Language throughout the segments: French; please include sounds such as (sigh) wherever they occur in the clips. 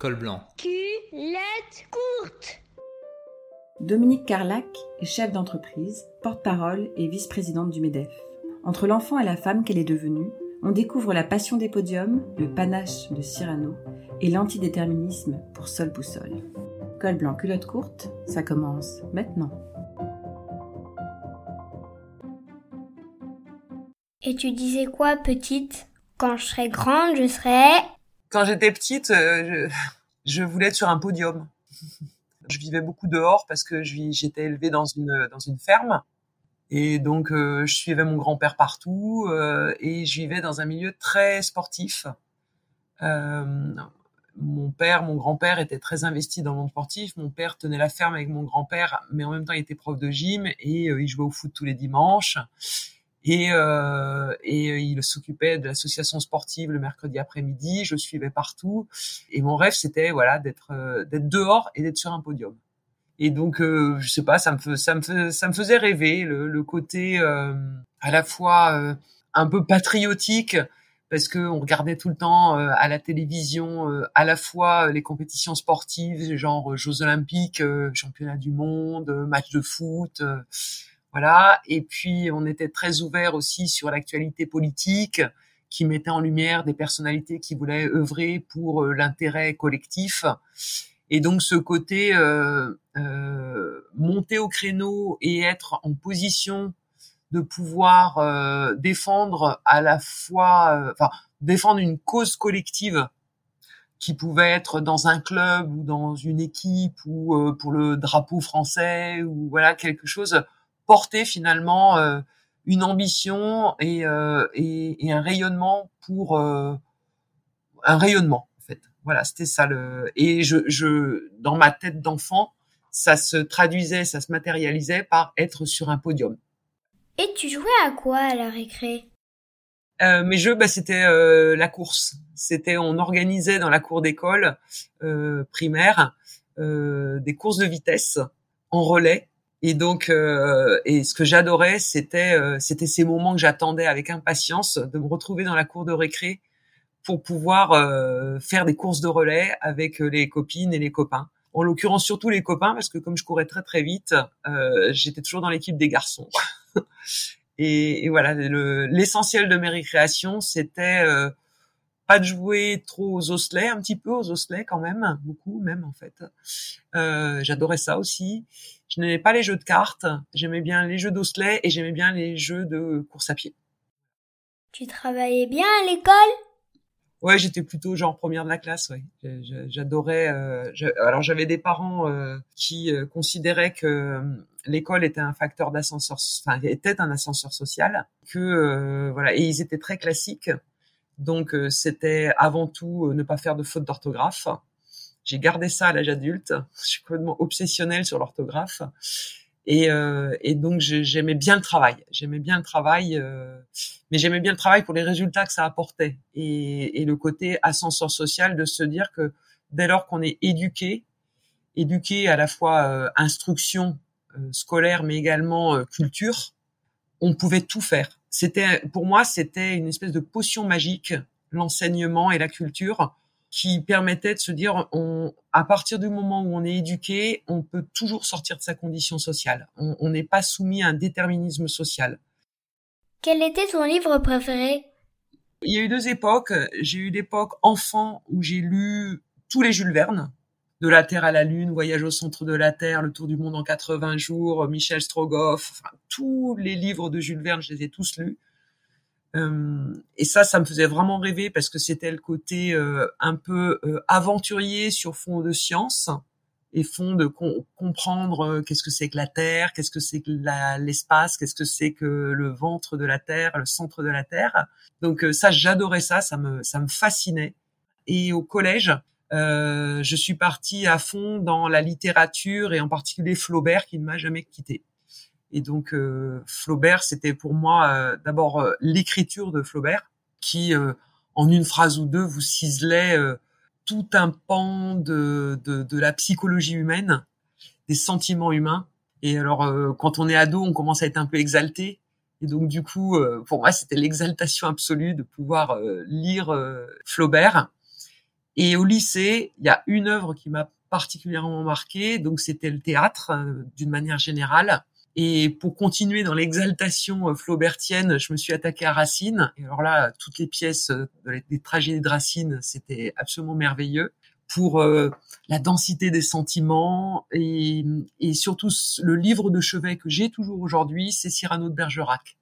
Col blanc. Culotte courte. Dominique Carlac est chef d'entreprise, porte-parole et vice-présidente du MEDEF. Entre l'enfant et la femme qu'elle est devenue, on découvre la passion des podiums, le panache de Cyrano et l'antidéterminisme pour seule boussole. Col blanc, culotte courte, ça commence maintenant. Et tu disais quoi, petite? Quand je serai grande, je serai... Quand j'étais petite, euh, je, je voulais être sur un podium. Je vivais beaucoup dehors parce que j'étais élevée dans une dans une ferme et donc euh, je suivais mon grand-père partout euh, et je vivais dans un milieu très sportif. Euh, mon père, mon grand-père était très investi dans le monde sportif. Mon père tenait la ferme avec mon grand-père, mais en même temps il était prof de gym et il jouait au foot tous les dimanches et, euh, et il s'occupait de l'association sportive le mercredi après-midi. Je suivais partout et mon rêve c'était voilà d'être euh, d'être dehors et d'être sur un podium. Et donc euh, je sais pas, ça me ça me ça me faisait rêver le, le côté euh, à la fois euh, un peu patriotique parce que on regardait tout le temps à la télévision à la fois les compétitions sportives genre Jeux olympiques, championnat du monde, match de foot voilà. Et puis, on était très ouvert aussi sur l'actualité politique qui mettait en lumière des personnalités qui voulaient œuvrer pour euh, l'intérêt collectif. Et donc ce côté euh, euh, monter au créneau et être en position de pouvoir euh, défendre à la fois, euh, enfin défendre une cause collective qui pouvait être dans un club ou dans une équipe ou pour le drapeau français ou voilà quelque chose porter finalement euh, une ambition et, euh, et, et, un rayonnement pour euh, un rayonnement en fait. Voilà, c'était ça le et je, je dans ma tête d'enfant, ça se traduisait, ça se matérialisait par être sur un podium. Et tu jouais à quoi à la récré? Euh, mes jeux, bah, c'était euh, la course. C'était, on organisait dans la cour d'école euh, primaire des courses de vitesse en relais et donc, euh, et ce que j'adorais, c'était euh, c'était ces moments que j'attendais avec impatience de me retrouver dans la cour de récré pour pouvoir euh, faire des courses de relais avec les copines et les copains. En l'occurrence, surtout les copains, parce que comme je courais très très vite, j'étais toujours dans l'équipe des garçons. (laughs) et, voilà, l'essentiel de mes récréations, c'était pas de jouer trop aux osselets, un petit peu aux osselets quand même, beaucoup même en fait. J'adorais ça aussi je n'aimais pas les jeux de cartes, j'aimais bien les jeux d'osselets et j'aimais bien les jeux de course à pied. Tu travaillais bien à l'école? Ouais, j'étais plutôt genre première de la classe. Ouais, j'adorais. Euh, alors j'avais des parents euh, qui euh, considéraient que euh, l'école était un facteur d'ascenseur, enfin était un ascenseur social, que euh, voilà, et ils étaient très classiques. Donc c'était avant tout ne pas faire de faute d'orthographe, j'ai gardé ça à l'âge adulte. Je suis complètement obsessionnelle sur l'orthographe. Et, euh, et, donc j'aimais bien le travail. J'aimais bien le travail, euh, mais j'aimais bien le travail pour les résultats que ça apportait et, et, le côté ascenseur social de se dire que dès lors qu'on est éduqué, éduqué à la fois euh, instruction euh, scolaire mais également euh, culture, on pouvait tout faire. C'était pour moi c'était une espèce de potion magique l'enseignement et la culture qui permettait de se dire, on, à partir du moment où on est éduqué, on peut toujours sortir de sa condition sociale. On n'est pas soumis à un déterminisme social. Quel était ton livre préféré? Il y a eu deux époques. J'ai eu l'époque enfant où j'ai lu tous les Jules Verne, de la Terre à la Lune, Voyage au centre de la Terre, Le Tour du monde en 80 jours, Michel Strogoff, enfin, tous les livres de Jules Verne, je les ai tous lus. Euh, et ça, ça me faisait vraiment rêver parce que c'était le côté euh, un peu euh, aventurier sur fond de science et fond de comprendre qu'est-ce que c'est que la Terre, qu'est-ce que c'est que l'espace, qu'est-ce que c'est que le ventre de la Terre, le centre de la Terre. Donc ça, j'adorais ça, ça me ça me fascinait. Et au collège, je suis partie à fond dans la littérature et en particulier Flaubert qui ne m'a jamais quitté. Et donc euh, Flaubert, c'était pour moi euh, d'abord euh, l'écriture de Flaubert, qui en une phrase ou deux vous ciselait tout un pan de, de, de, la psychologie humaine, des sentiments humains. Et alors quand on est ado, on commence à être un peu exalté. Et donc du coup, pour moi, c'était l'exaltation absolue de pouvoir lire Flaubert. Et au lycée, il y a une œuvre qui m'a particulièrement marqué, donc c'était le théâtre euh, d'une manière générale. Et pour continuer dans l'exaltation euh, flaubertienne, je me suis attaqué à Racine. Et alors là, toutes les pièces euh, des tragédies de Racine, c'était absolument merveilleux pour la densité des sentiments et, surtout le livre de chevet que j'ai toujours aujourd'hui, c'est Cyrano de Bergerac.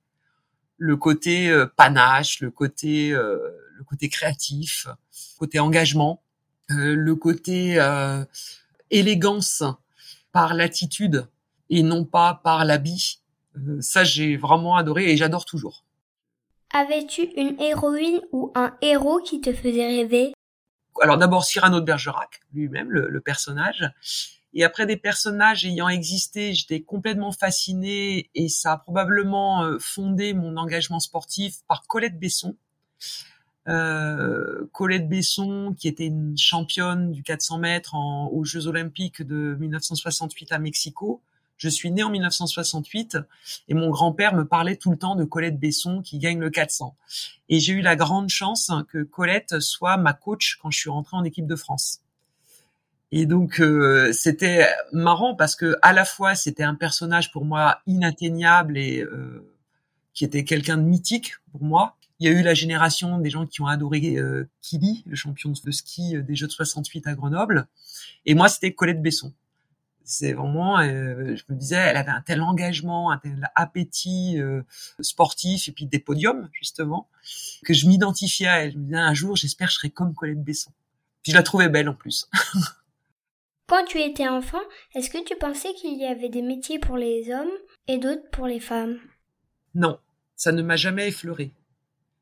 Le côté panache, le côté le côté créatif, côté engagement, le côté élégance par l'attitude et non pas par l'habit. Euh, ça, j'ai vraiment adoré et j'adore toujours. Avais-tu une héroïne ou un héros qui te faisait rêver? Alors d'abord Cyrano de Bergerac, lui-même, le, personnage. Et après des personnages ayant existé, j'étais complètement fascinée et ça a probablement euh, fondé mon engagement sportif par Colette Besson. Euh, Colette Besson, qui était une championne du 400 mètres aux Jeux Olympiques de 1968 à Mexico. Je suis née en 1968 et mon grand-père me parlait tout le temps de Colette Besson qui gagne le 400. Et j'ai eu la grande chance que Colette soit ma coach quand je suis rentrée en équipe de France. Et donc euh, c'était marrant parce que à la fois c'était un personnage pour moi inatteignable et euh, qui était quelqu'un de mythique pour moi, il y a eu la génération des gens qui ont adoré euh, Kili, le champion de ski euh, des Jeux de 68 à Grenoble. Et moi, c'était Colette Besson. C'est vraiment, euh, je me disais, elle avait un tel engagement, un tel appétit euh, sportif et puis des podiums justement que je m'identifiais à elle. Je me disais un jour, j'espère, je serai comme Colette Besson. Puis je la trouvais belle en plus. (laughs) Quand tu étais enfant, est-ce que tu pensais qu'il y avait des métiers pour les hommes et d'autres pour les femmes? Non, ça ne m'a jamais effleuré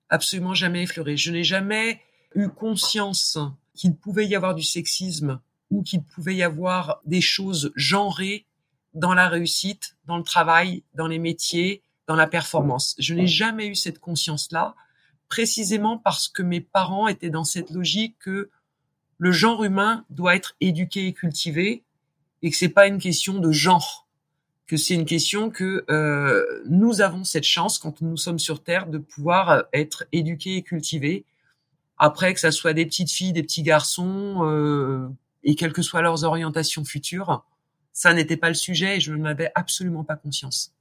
absolument jamais effleuré. Je n'ai jamais eu conscience qu'il pouvait y avoir du sexisme ou qu'il pouvait y avoir des choses genrées dans la réussite, dans le travail, dans les métiers, dans la performance. Je n'ai jamais eu cette conscience-là, précisément parce que mes parents étaient dans cette logique que le genre humain doit être éduqué et cultivé et que c'est pas une question de genre que c'est une question que euh, nous avons cette chance quand nous sommes sur Terre de pouvoir euh, être éduqués et cultivés. Après que ça soit des petites filles, des petits garçons, euh, et quelles que soient leurs orientations futures, ça n'était pas le sujet et je n'en avais absolument pas conscience.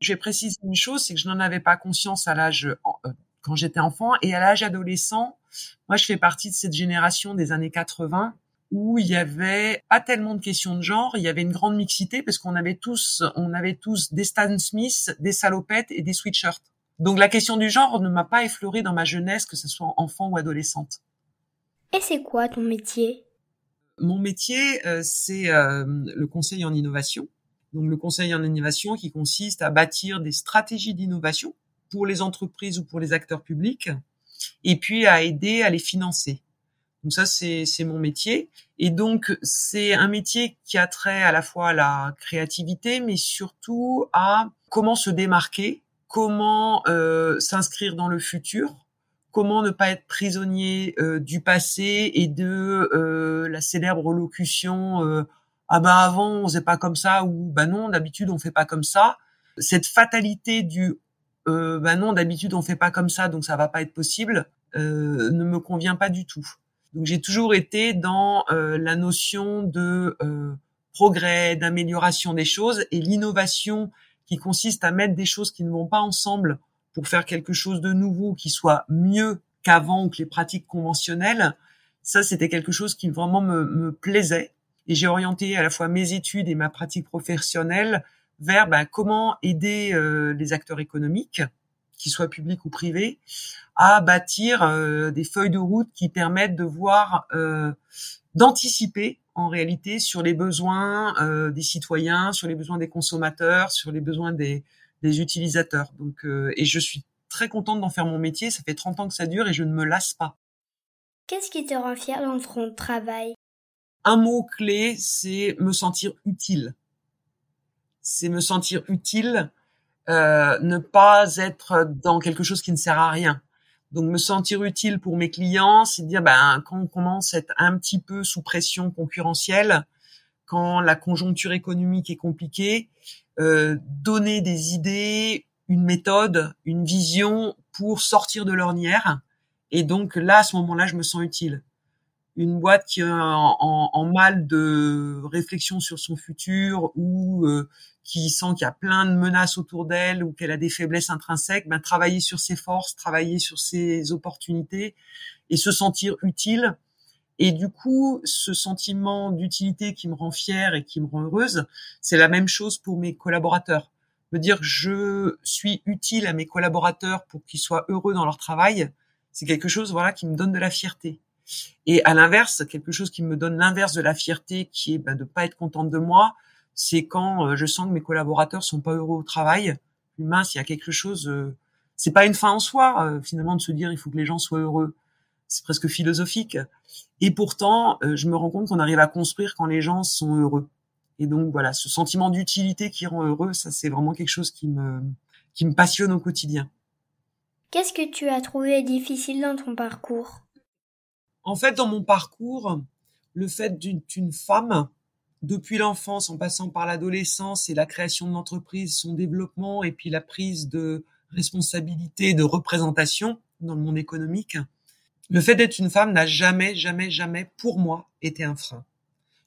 Je vais préciser une chose, c'est que je n'en avais pas conscience à l'âge euh, quand j'étais enfant et à l'âge adolescent. Moi, je fais partie de cette génération des années 80 où il y avait pas tellement de questions de genre, il y avait une grande mixité parce qu'on avait tous, on avait tous des Stan Smith, des salopettes et des sweatshirts. Donc la question du genre ne m'a pas effleuré dans ma jeunesse, que ce soit enfant ou adolescente. Et c'est quoi ton métier? Mon métier, euh, c'est euh, le conseil en innovation. Donc le conseil en innovation qui consiste à bâtir des stratégies d'innovation pour les entreprises ou pour les acteurs publics, et puis à aider à les financer. Donc ça, c'est mon métier. Et donc, c'est un métier qui a trait à la fois à la créativité, mais surtout à comment se démarquer, comment euh, s'inscrire dans le futur, comment ne pas être prisonnier euh, du passé et de euh, la célèbre locution euh, ah bah avant on faisait pas comme ça ou bah non d'habitude on fait pas comme ça. Cette fatalité du euh, bah non d'habitude on fait pas comme ça donc ça va pas être possible ne me convient pas du tout. Donc j'ai toujours été dans euh, la notion de euh, progrès, d'amélioration des choses et l'innovation qui consiste à mettre des choses qui ne vont pas ensemble pour faire quelque chose de nouveau qui soit mieux qu'avant ou que les pratiques conventionnelles. Ça, c'était quelque chose qui vraiment me, plaisait. Et j'ai orienté à la fois mes études et ma pratique professionnelle vers ben, comment aider euh, les acteurs économiques qu'ils soient publics ou privés, à bâtir euh, des feuilles de route qui permettent de voir, euh, d'anticiper en réalité sur les besoins des citoyens, sur les besoins des consommateurs, sur les besoins des, des utilisateurs. Donc, et je suis très contente d'en faire mon métier. Ça fait 30 ans que ça dure et je ne me lasse pas. Qu'est-ce qui te rend fier dans ton travail? Un mot clé, c'est me sentir utile. C'est me sentir utile euh, ne pas être dans quelque chose qui ne sert à rien. Donc me sentir utile pour mes clients, c'est dire ben quand on commence à être un petit peu sous pression concurrentielle, quand la conjoncture économique est compliquée, euh, donner des idées, une méthode, une vision pour sortir de l'ornière. Et donc là, à ce moment-là, je me sens utile. une boîte qui est en, mal de réflexion sur son futur ou euh, qui sent qu'il y a plein de menaces autour d'elle ou qu'elle a des faiblesses intrinsèques, ben, travailler sur ses forces, travailler sur ses opportunités et se sentir utile. Et du coup, ce sentiment d'utilité qui me rend fière et qui me rend heureuse, c'est la même chose pour mes collaborateurs. Me dire je suis utile à mes collaborateurs pour qu'ils soient heureux dans leur travail, c'est quelque chose voilà qui me donne de la fierté. Et à l'inverse, quelque chose qui me donne l'inverse de la fierté, qui est ben, de pas être contente de moi, c'est quand euh, je sens que mes collaborateurs sont pas heureux au travail. Mince, il y a quelque chose. Euh, c'est pas une fin en soi euh, finalement de se dire il faut que les gens soient heureux. C'est presque philosophique. Et pourtant, je me rends compte qu'on arrive à construire quand les gens sont heureux. Et donc voilà, ce sentiment d'utilité qui rend heureux, ça c'est vraiment quelque chose qui me qui me passionne au quotidien. Qu'est-ce que tu as trouvé difficile dans ton parcours? En fait, dans mon parcours, le fait d'une femme, depuis l'enfance, en passant par l'adolescence et la création de l'entreprise, son développement et puis la prise de responsabilité, de représentation dans le monde économique, le fait d'être une femme n'a jamais, jamais, jamais, pour moi, été un frein.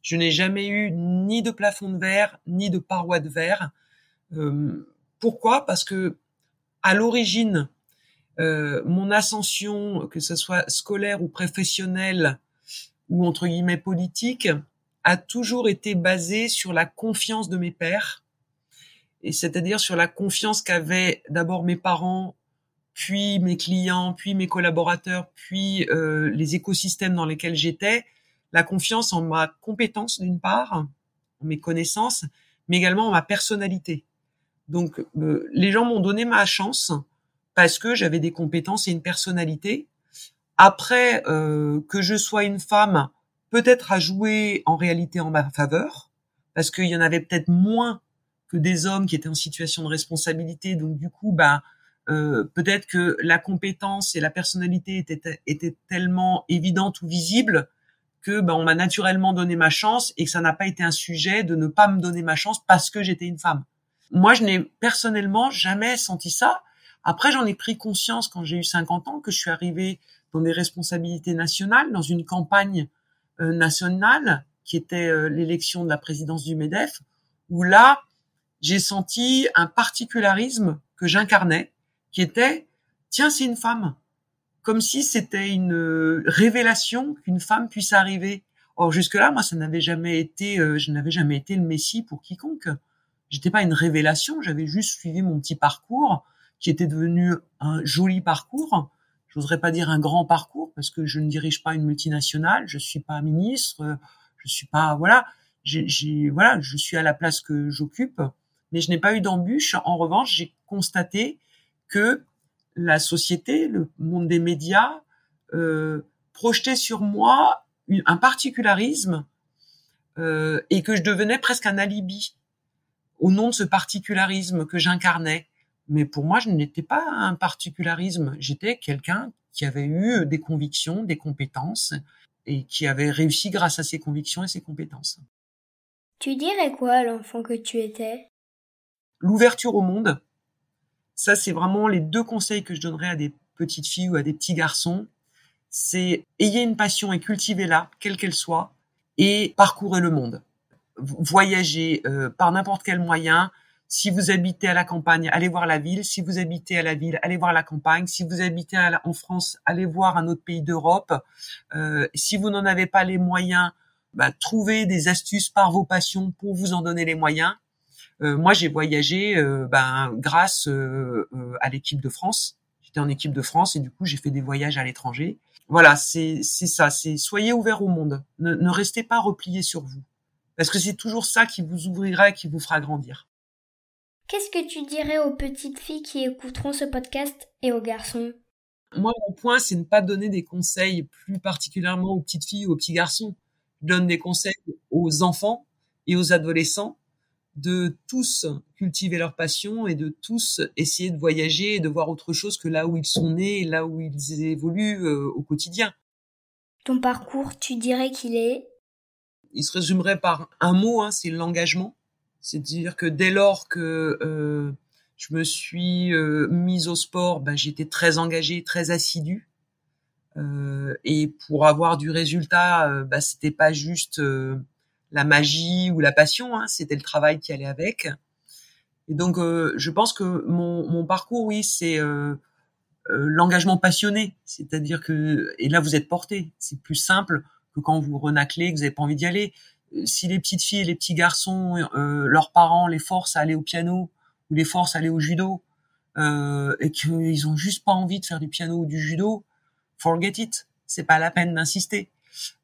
Je n'ai jamais eu ni de plafond de verre, ni de paroi de verre. Euh, pourquoi? Parce que à l'origine, euh, mon ascension, que ce soit scolaire ou professionnelle ou entre guillemets politique, a toujours été basée sur la confiance de mes pères, et c'est-à-dire sur la confiance qu'avaient d'abord mes parents, puis mes clients, puis mes collaborateurs, puis euh, les écosystèmes dans lesquels j'étais, la confiance en ma compétence d'une part, en mes connaissances, mais également en ma personnalité. Donc euh, les gens m'ont donné ma chance parce que j'avais des compétences et une personnalité. Après, euh, que je sois une femme, peut-être à jouer en réalité en ma faveur, parce qu'il y en avait peut-être moins que des hommes qui étaient en situation de responsabilité. Donc du coup, bah, euh, peut-être que la compétence et la personnalité étaient, étaient tellement évidentes ou visibles que bah, on m'a naturellement donné ma chance et que ça n'a pas été un sujet de ne pas me donner ma chance parce que j'étais une femme. Moi, je n'ai personnellement jamais senti ça. Après, j'en ai pris conscience quand j'ai eu 50 ans que je suis arrivée dans des responsabilités nationales, dans une campagne euh, nationale qui était euh, l'élection de la présidence du MEDEF, où là, j'ai senti un particularisme que j'incarnais, qui était, tiens, c'est une femme. Comme si c'était une euh, révélation qu'une femme puisse arriver. Or, jusque-là, moi, ça n'avait jamais été, je n'avais jamais été le messie pour quiconque. J'étais pas une révélation, j'avais juste suivi mon petit parcours qui était devenu un joli parcours. J'oserais pas dire un grand parcours parce que je ne dirige pas une multinationale, je suis pas ministre, je suis pas voilà, j'ai voilà, je suis à la place que j'occupe, mais je n'ai pas eu d'embûche. En revanche, j'ai constaté que la société, le monde des médias, euh, projetait sur moi un particularisme euh, et que je devenais presque un alibi au nom de ce particularisme que j'incarnais. Mais pour moi, je n'étais pas un particularisme. J'étais quelqu'un qui avait eu des convictions, des compétences et qui avait réussi grâce à ses convictions et ses compétences. Tu dirais quoi l'enfant que tu étais? L'ouverture au monde. Ça, c'est vraiment les deux conseils que je donnerais à des petites filles ou à des petits garçons. C'est ayez une passion et cultivez-la, quelle qu'elle soit, et parcourez le monde. Voyagez euh, par n'importe quel moyen, si vous habitez à la campagne, allez voir la ville. Si vous habitez à la ville, allez voir la campagne. Si vous habitez en France, allez voir un autre pays d'Europe. Euh, si vous n'en avez pas les moyens, bah, trouvez des astuces par vos passions pour vous en donner les moyens. Euh, moi, j'ai voyagé euh, ben, grâce à l'équipe de France. J'étais en équipe de France et du coup, j'ai fait des voyages à l'étranger. Voilà, c'est ça. C'est soyez ouverts au monde. Ne, ne restez pas repliés sur vous, parce que c'est toujours ça qui vous ouvrira et qui vous fera grandir. Qu'est-ce que tu dirais aux petites filles qui écouteront ce podcast et aux garçons? Moi, mon point, c'est ne pas donner des conseils plus particulièrement aux petites filles ou aux petits garçons. Je donne des conseils aux enfants et aux adolescents de tous cultiver leur passion et de tous essayer de voyager et de voir autre chose que là où ils sont nés et là où ils évoluent euh, au quotidien. Ton parcours, tu dirais qu'il est? Il se résumerait par un mot, hein, c'est l'engagement. C'est-à-dire que dès lors que euh, je me suis euh, mise au sport, ben, j'étais très engagée, très assidue. et pour avoir du résultat, bah, c'était pas juste la magie ou la passion, hein, c'était le travail qui allait avec. Et donc, je pense que mon, mon parcours, oui, c'est l'engagement passionné, c'est-à-dire que et là vous êtes porté, c'est plus simple que quand vous renaclez, que vous n'avez pas envie d'y aller. Si les petites filles et les petits garçons, leurs parents les forcent à aller au piano ou les forcent à aller au judo, euh, et qu'ils ont juste pas envie de faire du piano ou du judo, forget it. C'est pas la peine d'insister.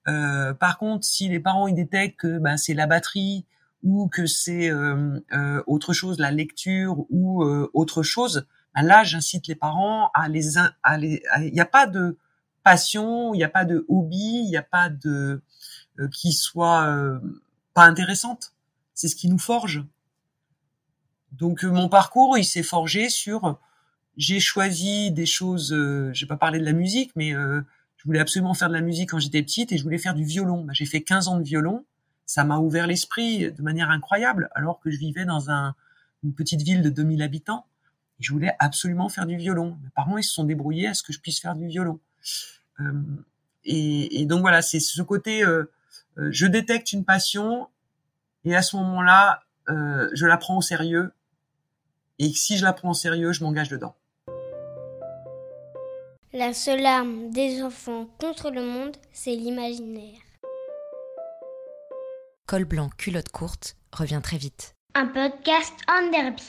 Euh, par contre, si les parents ils détectent que bah, c'est la batterie ou que c'est euh, euh autre chose, la lecture ou euh, autre chose, bah, là j'incite les parents à les, à les, il n'y a pas de passion, il n'y a pas de hobby, il n'y a pas de euh, qui soit pas intéressante. C'est ce qui nous forge. Donc mon parcours, il s'est forgé sur j'ai choisi des choses. Je vais pas parler de la musique, mais voulais absolument faire de la musique quand j'étais petite et je voulais faire du violon. Bah, j'ai fait 15 ans de violon. Ça m'a ouvert l'esprit de manière incroyable, alors que je vivais dans un, une petite ville de 2000 habitants. Je voulais absolument faire du violon. Mes parents, ils se sont débrouillés à ce que je puisse faire du violon. Euh, et, et, donc voilà, c'est ce côté, euh, je détecte une passion et à ce moment-là, je la prends au sérieux et si je la prends au sérieux, je m'engage dedans. La seule arme des enfants contre le monde, c'est l'imaginaire. Col blanc, culotte courte revient très vite. Un podcast en derby.